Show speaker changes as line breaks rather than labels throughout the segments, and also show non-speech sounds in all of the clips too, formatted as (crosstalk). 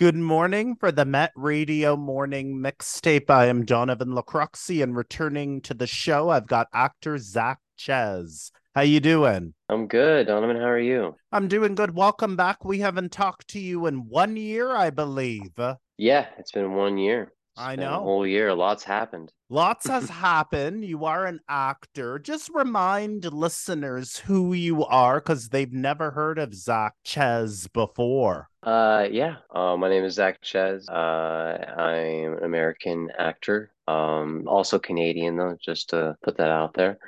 Good morning for the Met Radio Morning Mixtape. I am Donovan Lacroxi, and returning to the show, I've got actor Zach Chyz. How you doing?
I'm good, Donovan. How are you?
I'm doing good. Welcome back. We haven't talked to you in one year, I believe.
Yeah, it's been one year.
I know.
whole year. Lots happened. (laughs)
Lots has happened. You are an actor. Just remind listeners who you are because they've never heard of Zach Chyz before.
Uh, yeah. Uh, my name is Zach Chyz. Uh, I'm an American actor. Um, also Canadian though, just to put that out there.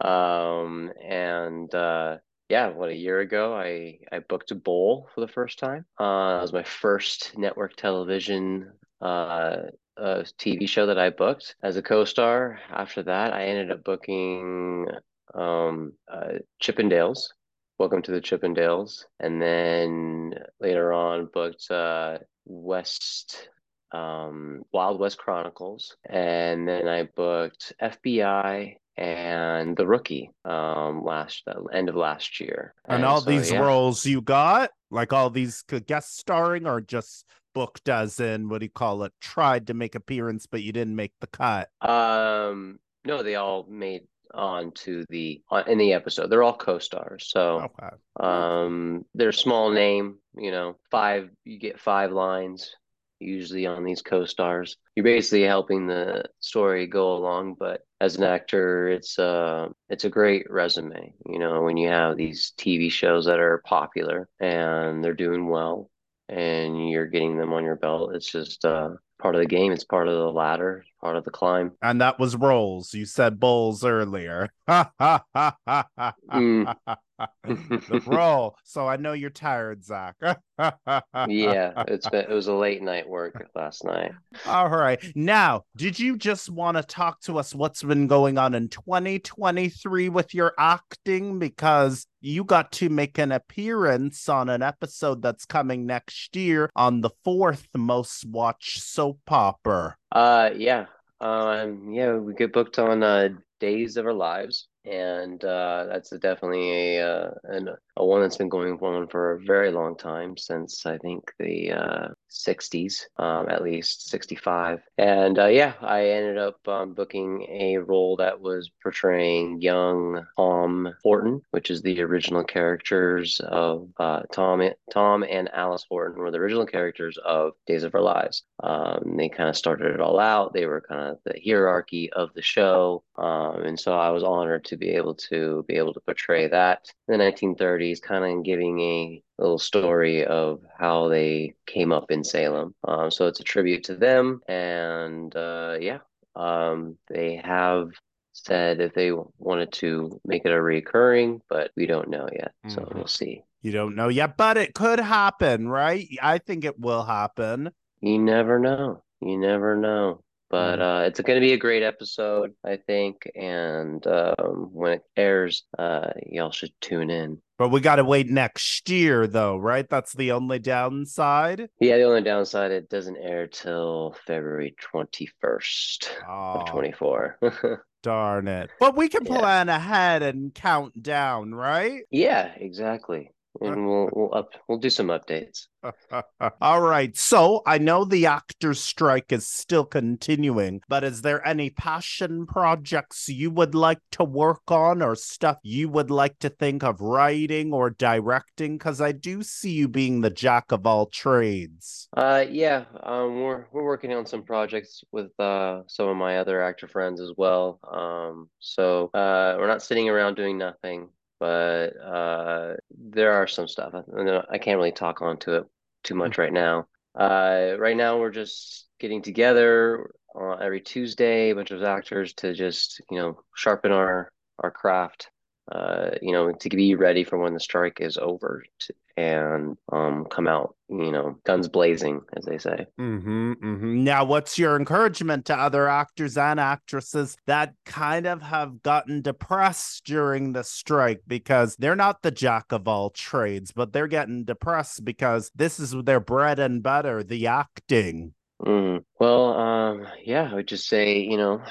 Um, and uh, yeah, what a year ago, I I booked a bowl for the first time. Uh, that was my first network television uh, uh TV show that I booked as a co-star. After that, I ended up booking um uh, Chippendales. Welcome to the Chippendales, and then later on booked uh, West um, Wild West Chronicles, and then I booked FBI and The Rookie um, last uh, end of last year.
And, all
so,
these
yeah.
roles you got, like all these guest starring, or just booked as in what do you call it? Tried to make appearance, but you didn't make the cut.
Um, no, they all made on to the on, in the episode. They're all co-stars, so
Okay.
um, they're small name. You know, five you get five lines usually on these co-stars. You're basically helping the story go along, but as an actor, it's a it's a great resume. You know, when you have these TV shows that are popular and they're doing well, and you're getting them on your belt, it's just uh part of the game. It's part of the ladder, part of the climb.
And that was rolls. You said bowls earlier. (laughs)
Mm. (laughs)
the role. So I know you're tired, Zach. (laughs)
Yeah, it's been it was a late night work last night.
All right. Now, did you just want to talk to us what's been going on in 2023 with your acting? Because you got to make an appearance on an episode that's coming next year on the fourth most watched soap.
Uh, yeah. Um, yeah, we get booked on uh Days of Our Lives, and uh, that's definitely a uh, an, a one that's been going on for a very long time since I think the uh 60s, um, at least 65. And uh, yeah, I ended up um, booking a role that was portraying young Tom Horton, which is the original characters of uh, Tom. Tom and Alice Horton were the original characters of Days of Our Lives. Um, they kind of started it all out. They were kind of the hierarchy of the show, um, and so I was honored to be able to be able to portray that in the 1930s, kind of giving a little story of how they came up in Salem. Um, so it's a tribute to them, and uh, yeah, um, they have said if they wanted to make it a recurring, but we don't know yet, so
Mhm.
we'll see.
You don't know yet, but it could happen, right? I think it will happen.
You never know. You never know. But uh, it's going to be a great episode, I think. And um, when it airs, uh, y'all should tune in.
But we got to wait next year, though, right? That's the only downside.
Yeah, the only downside, it doesn't air till February 21st
Oh,
of 24. (laughs)
darn it. But we can
Yeah.
plan ahead and count down, right?
Yeah, exactly. And we'll we'll up we'll do some updates. (laughs)
All right. So I know the actors' strike is still continuing, but is there any passion projects you would like to work on or stuff you would like to think of writing or directing? Because I do see you being the jack of all trades.
Uh, yeah, um, we're we're working on some projects with uh some of my other actor friends as well. Um, so uh, we're not sitting around doing nothing, but uh, there are some stuff. I, can't really talk onto it too much right now. Uh, right now we're just getting together uh, every Tuesday, a bunch of actors to just you know sharpen our our craft. Uh, you know, to be ready for when the strike is over to, and um come out, you know, guns blazing, as they say.
Mm-hmm, mm-hmm. Now, what's your encouragement to other actors and actresses that kind of have gotten depressed during the strike because they're not the jack of all trades, but they're getting depressed because this is their bread and butter, the acting.
Mm. Well, um, yeah, I would just say, you know,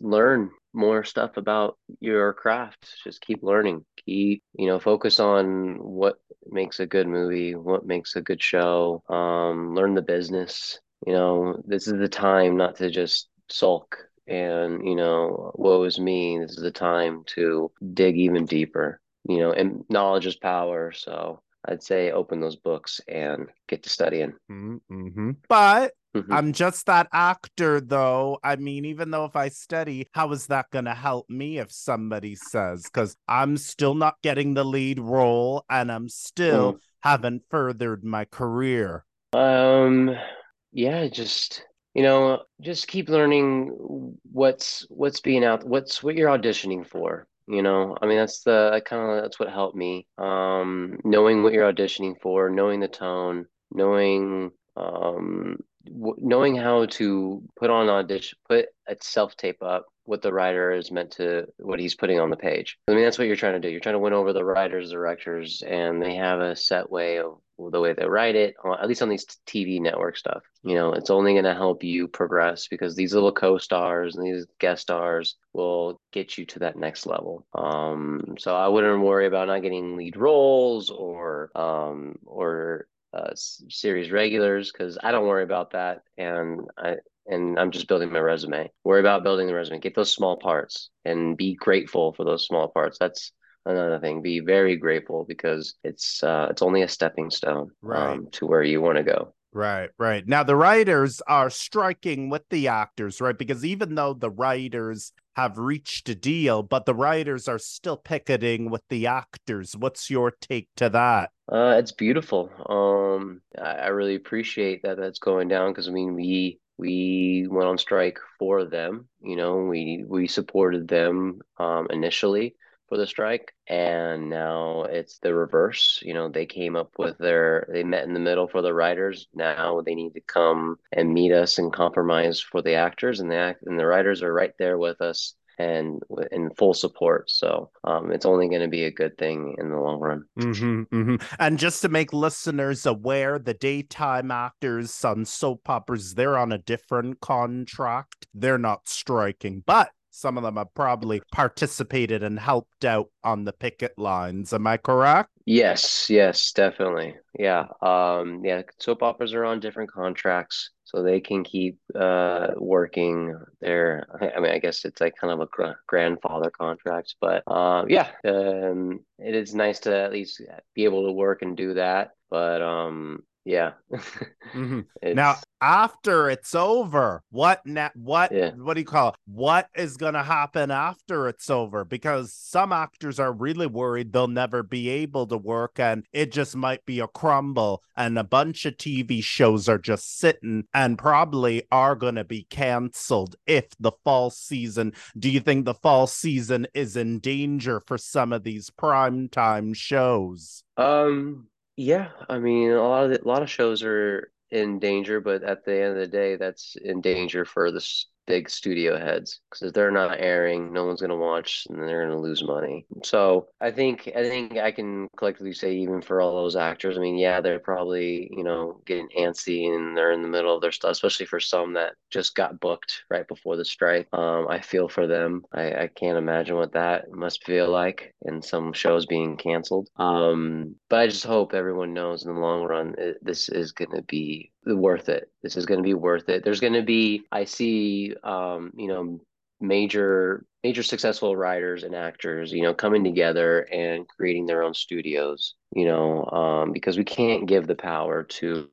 learn, more stuff about your craft. Just keep learning. Keep, you know, focus on what makes a good movie, what makes a good show. Um, learn the business. You know, this is the time not to just sulk and, you know, woe is me. This is the time to dig even deeper. You know, and knowledge is power. So I'd say open those books and get to studying.
Mm-hmm. But Mm-hmm. I'm just that actor, though. I mean, even though if I study, how is that going to help me if somebody says, because I'm still not getting the lead role and I'm still mm. haven't furthered my career?
Um, yeah, just you know, just keep learning what's what's being out, what's what you're auditioning for. You know, I mean, that's the kind of that's what helped me. Um, knowing what you're auditioning for, knowing the tone, knowing um knowing how to put on audition, put a self tape up what the writer is meant to, what he's putting on the page. I mean, that's what you're trying to do. You're trying to win over the writers, directors, and they have a set way of the way they write it, at least on these TV network stuff. You know, it's only going to help you progress because these little co-stars and these guest stars will get you to that next level. Um, so I wouldn't worry about not getting lead roles or um, or uh, series regulars because I don't worry about that, and I and I'm just building my resume. Worry about building the resume. Get those small parts and be grateful for those small parts. That's another thing. Be very grateful because it's uh, it's only a stepping stone right. um, to where you want to go.
Right, right. Now the writers are striking with the actors, right? Because even though the writers have reached a deal, but the writers are still picketing with the actors. What's your take to that?
Uh, it's beautiful. Um, I, I really appreciate that that's going down because I mean we we went on strike for them. You know, we we supported them um, initially for the strike and now it's the reverse you know they came up with their they met in the middle for the writers now they need to come and meet us and compromise for the actors and the act and the writers are right there with us and in full support. So um, it's only going to be a good thing in the long run.
Mm-hmm, mm-hmm. And just to make listeners aware, the daytime actors on soap operas, they're on a different contract. They're not striking, but some of them have probably participated and helped out on the picket lines. Am I correct?
Yes, yes, definitely. Yeah. Um, yeah, soap operas are on different contracts, so they can keep uh working there. I mean, I guess it's like kind of a gr- grandfather contract, but um yeah, um it is nice to at least be able to work and do that. But um yeah.
mm-hmm. (laughs) Now, after it's over, what net? What yeah. what do you call it? What is going to happen after it's over? Because some actors are really worried they'll never be able to work, and it just might be a crumble, and a bunch of TV shows are just sitting and probably are going to be canceled if the fall season. Do you think the fall season is in danger for some of these primetime shows?
Um yeah, I mean, a lot of the, a lot of shows are in danger, but at the end of the day, that's in danger for the big studio heads because if they're not airing, no one's gonna watch, and they're gonna lose money. So I think I think I can collectively say even for all those actors, I mean, yeah, they're probably you know getting antsy and they're in the middle of their stuff, especially for some that just got booked right before the strike. Um, I feel for them. I, I can't imagine what that must feel like in some shows being canceled. Um, but I just hope everyone knows in the long run it, this is gonna be worth it. This is going to be worth it. There's going to be, I see, um, you know, major, major successful writers and actors, you know, coming together and creating their own studios, you know, um, because we can't give the power to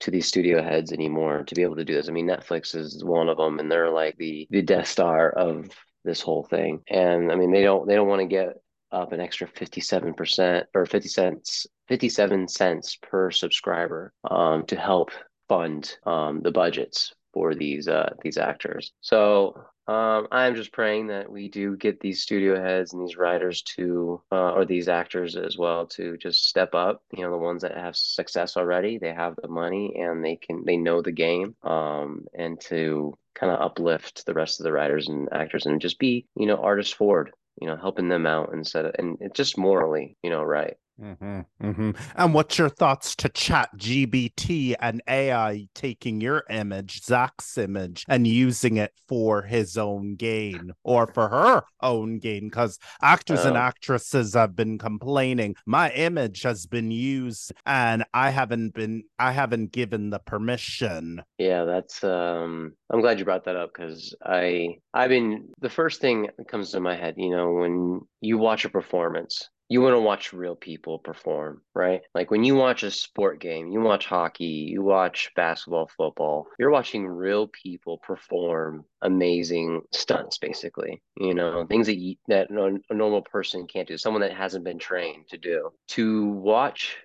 to these studio heads anymore to be able to do this. I mean, Netflix is one of them, and they're like the the Death Star of this whole thing. And I mean, they don't they don't want to get up an extra 57% or 50 cents 57 cents per subscriber um, to help fund um, the budgets for these uh, these actors. So um, I'm just praying that we do get these studio heads and these writers to, uh, or these actors as well, to just step up. You know, the ones that have success already, they have the money and they can, they know the game, um, and to kind of uplift the rest of the writers and actors and just be, you know, artists forward. You know, helping them out instead of, and it's just morally, you know, right.
Mm-hmm, mm-hmm. And what's your thoughts to Chat GPT and AI taking your image, Zach's image, and using it for his own gain or for her own gain? Because actors oh. and actresses have been complaining. My image has been used and I haven't been I haven't given the permission.
Yeah, that's um I'm glad you brought that up because I I've been the first thing that comes to my head, you know, when you watch a performance you want to watch real people perform, right? Like when you watch a sport game, you watch hockey, you watch basketball, football, you're watching real people perform amazing stunts, basically. You know, things that you, that a normal person can't do, someone that hasn't been trained to do. To watch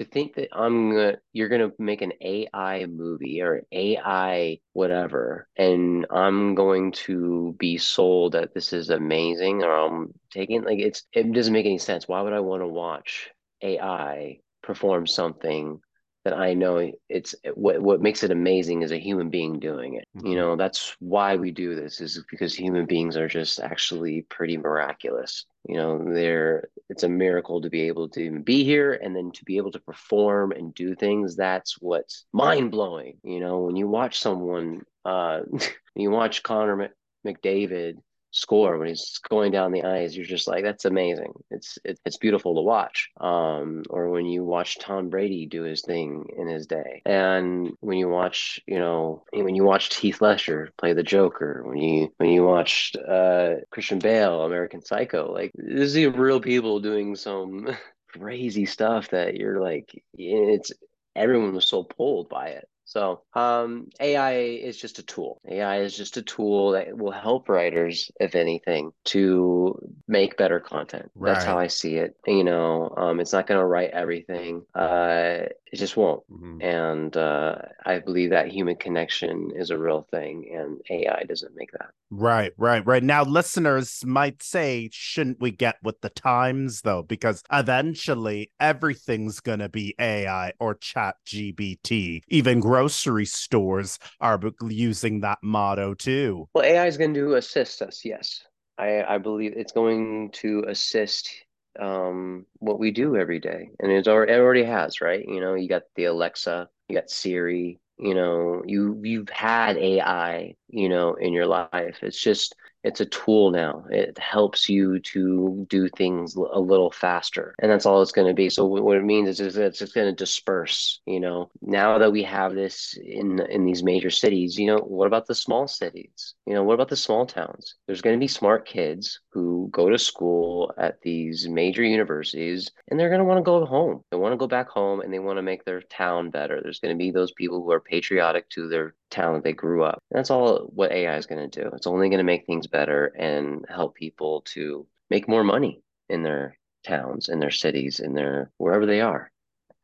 to think that I'm gonna you're gonna make an AI movie or AI whatever, and I'm going to be sold that this is amazing, or I'm taking like it's it doesn't make any sense. Why would I want to watch AI perform something that I know it's what what makes it amazing is a human being doing it. Mm-hmm. You know, that's why we do this is because human beings are just actually pretty miraculous. You know, they're it's a miracle to be able to even be here and then to be able to perform and do things. That's what's mind blowing. You know, when you watch someone, uh, (laughs) you watch Connor McDavid score when he's going down the ice you're just like that's amazing. It's it, it's beautiful to watch um or when you watch tom brady do his thing in his day. And when you watch you know when you watched heath ledger play the joker when you when you watched uh christian bale american psycho like this is real people doing some (laughs) crazy stuff that you're like it's everyone was so pulled by it so um, AI is just a tool. AI is just a tool that will help writers, if anything, to make better content. Right. That's how I see it. You know, um, it's not going to write everything. Uh, it just won't. Mm-hmm. And uh, I believe that human connection is a real thing, and AI doesn't make that.
Right, right, right. Now, listeners might say, shouldn't we get with the times though? Because eventually everything's going to be AI or Chat GPT. Even grocery stores are using that motto too.
Well, AI is going to assist us, yes. I, I believe it's going to assist um, what we do every day, and it's already it already has, right? You know, you got the Alexa, you got Siri, you know, you you've had AI, you know, in your life. It's just it's a tool now. It helps you to do things a little faster, and that's all it's going to be. So what it means is, is it's just going to disperse. You know, now that we have this in in these major cities, you know, what about the small cities? You know, what about the small towns? There's going to be smart kids who go to school at these major universities, and they're going to want to go home. They want to go back home, and they want to make their town better. There's going to be those people who are patriotic to their town that they grew up. And that's all what AI is going to do. It's only going to make things better and help people to make more money in their towns, in their cities, in their wherever they are.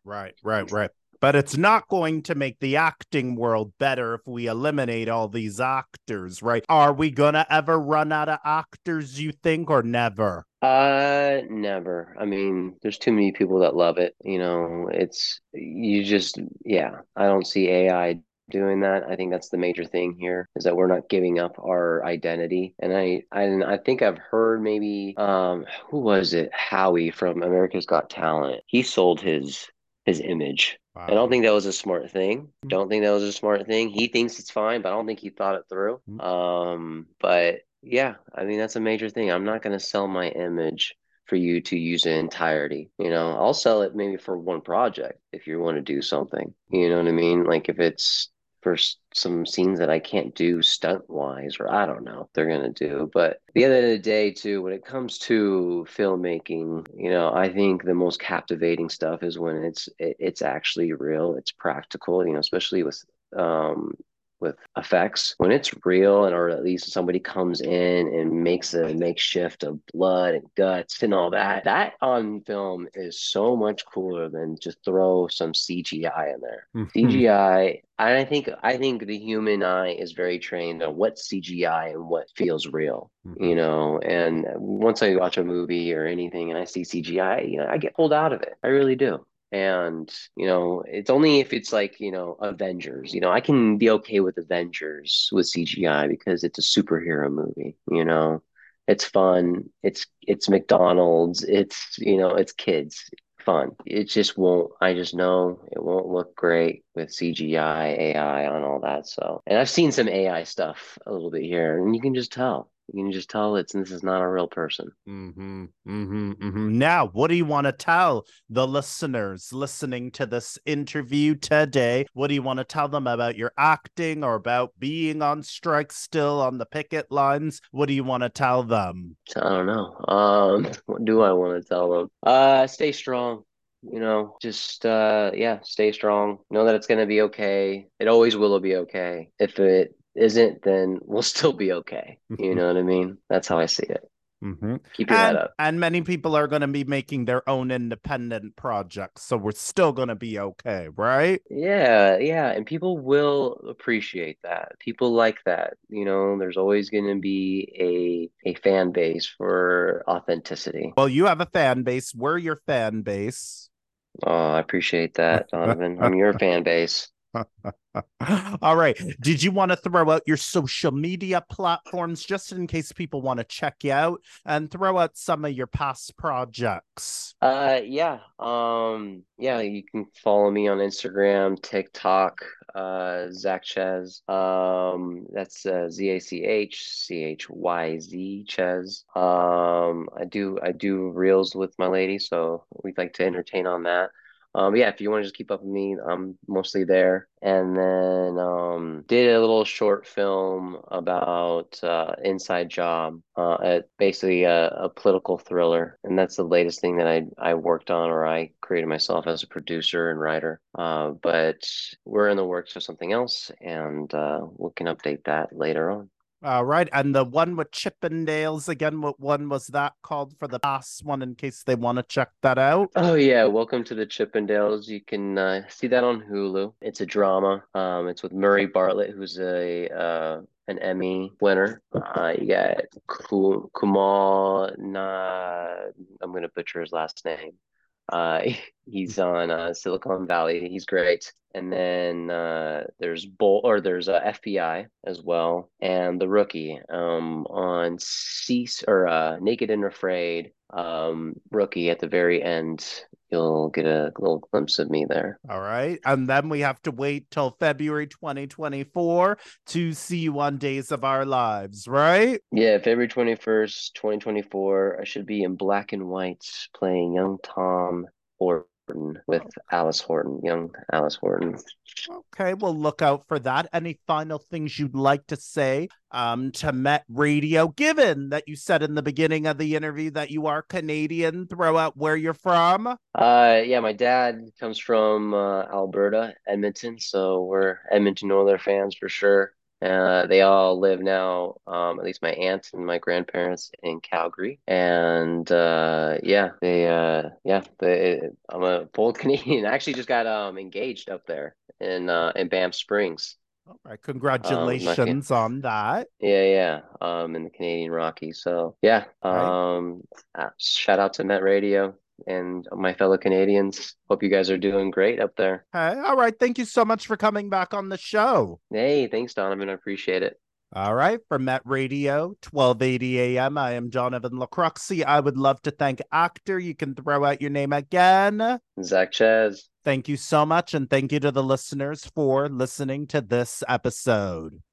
Right, right, right. But it's not going to make the acting world better if we eliminate all these actors, right? Are we gonna ever run out of actors, you think, or never?
Uh, never. I mean, there's too many people that love it. You know, it's you just yeah. I don't see AI doing that. I think that's the major thing here is that we're not giving up our identity. And I I, I think I've heard maybe um who was it? Howie from America's Got Talent. He sold his his image. Wow. I don't think that was a smart thing. Mm-hmm. Don't think that was a smart thing. He thinks it's fine, but I don't think he thought it through. Mm-hmm. Um but yeah, I mean that's a major thing. I'm not going to sell my image for you to use in entirety. You know, I'll sell it maybe for one project if you want to do something. You know what I mean? Like if it's for some scenes that I can't do stunt wise, or I don't know they're gonna do. But the end of the day, too, when it comes to filmmaking, you know, I think the most captivating stuff is when it's it, it's actually real, it's practical. You know, especially with um, with effects. When it's real and or at least somebody comes in and makes a makeshift of blood and guts and all that that on film is so much cooler than just throw some cgi in there. Mm-hmm. cgi i think i think the human eye is very trained on what cgi and what feels real mm-hmm. you know? And once i watch a movie or anything and i see cgi you know i get pulled out of it. I really do and you know it's only if it's like you know avengers you know i can be okay with avengers with cgi because it's a superhero movie you know it's fun it's it's mcdonald's it's you know it's kids fun. It just won't. I just know it won't look great with CGI, AI, on all that. So, and I've seen some AI stuff a little bit here, and you can just tell. You can just tell it's this is not a real person.
Mm-hmm, mm-hmm, mm-hmm. Now, what do you want to tell the listeners listening to this interview today? What do you want to tell them about your acting or about being on strike still on the picket lines? What do you want to tell them?
I don't know. Um, (laughs) what do I want to tell them? Uh, stay strong you know, just uh yeah, stay strong. Know that it's gonna be okay. It always will be okay. If it isn't, then we'll (laughs) still be okay. You know what I mean? That's how I see it.
Mm-hmm.
Keep your
and,
head up.
And many people are going to be making their own independent projects. So we're still going to be okay, right?
Yeah. Yeah. And people will appreciate that. People like that. You know, there's always going to be a, a fan base for authenticity.
Well, you have a fan base. We're your fan base.
Oh, I appreciate that, (laughs) Donovan. I'm your fan base. (laughs)
All right. Did you want to throw out your social media platforms just in case people want to check you out and throw out some of your past projects?
Uh yeah. Um yeah, you can follow me on Instagram, TikTok, uh Zach Chyz. Um that's uh, Z A C H C H Y Z Chyz. Um I do I do reels with my lady, so we'd like to entertain on that um, yeah, if you want to just keep up with me, I'm mostly there. And then um, did a little short film about uh, Inside Job, uh, at basically a, a, political thriller, and that's the latest thing that I I worked on or I created myself as a producer and writer. Uh, but we're in the works of something else, and uh, we can update that later on.
All right. And the one with Chippendales again, what one was that called for the past one in case they want to check that out?
Oh yeah, Welcome to the Chippendales. You can uh, see that on Hulu. It's a drama. Um, it's with Murray Bartlett, who's a uh, an Emmy winner. Uh, you got Kumail Na. I'm gonna butcher his last name. Uh, (laughs) he's on uh, Silicon Valley. He's great. And then uh, there's Bull or there's uh, FBI as well, and the rookie um, on Cease or uh, Naked and Afraid um, rookie at the very end you'll get a little glimpse of me there.
All right. And then we have to wait till February 2024 to see you on Days of Our Lives, right?
Yeah, February 21st, 2024. I should be in black and white playing young Tom or Horton with Alice Horton, young Alice Horton.
Okay, we'll look out for that. Any final things you'd like to say um, to Met Radio, given that you said in the beginning of the interview that you are Canadian, throw out where you're from?
Uh, yeah, my dad comes from uh, Alberta, Edmonton, so we're Edmonton Oilers fans for sure. Uh, they all live now, um, at least my aunt and my grandparents in Calgary. And uh, yeah, they uh, yeah, they, I'm a full (laughs) Canadian. I actually just got um, engaged up there in uh, in Banff Springs.
All right, congratulations um, on that.
Yeah, yeah. Um, in the Canadian Rockies. So yeah. Um, right. Uh, shout out to Met Radio and my fellow Canadians. Hope you guys are doing great up there.
Hey, all right. Thank you so much for coming back on the show.
Hey, thanks, Donovan. I appreciate it.
All right. For Met Radio, 1280 AM, I am John Donovan Lacroxi. I would love to thank actor. You can throw out your name again.
Zach Chyz.
Thank you so much. And thank you to the listeners for listening to this episode.